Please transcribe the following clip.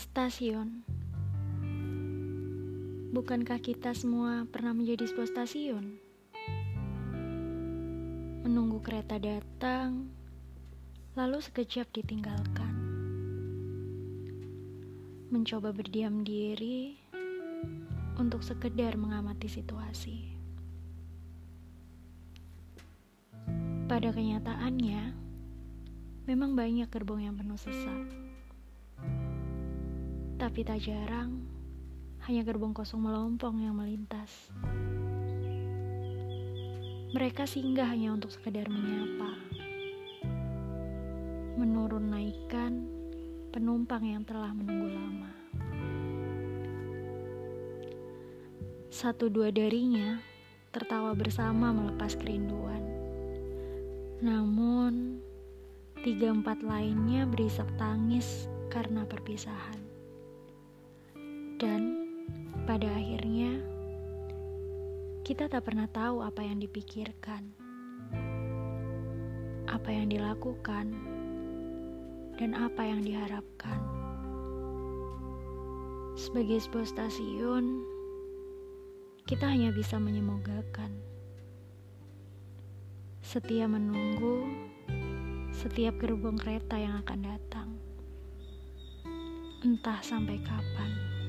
Stasiun Bukankah kita semua pernah menjadi sebuah stasiun? Menunggu kereta datang, lalu sekejap ditinggalkan. Mencoba berdiam diri untuk sekedar mengamati situasi. Pada kenyataannya, memang banyak gerbong yang penuh sesak tapi tak jarang hanya gerbong kosong melompong yang melintas. Mereka singgah hanya untuk sekedar menyapa, menurun naikkan penumpang yang telah menunggu lama. Satu dua darinya tertawa bersama melepas kerinduan. Namun, tiga empat lainnya berisak tangis karena perpisahan. Dan pada akhirnya, kita tak pernah tahu apa yang dipikirkan, apa yang dilakukan, dan apa yang diharapkan. Sebagai sebuah stasiun, kita hanya bisa menyemogakan. Setia menunggu setiap gerbong kereta yang akan datang. Entah sampai kapan.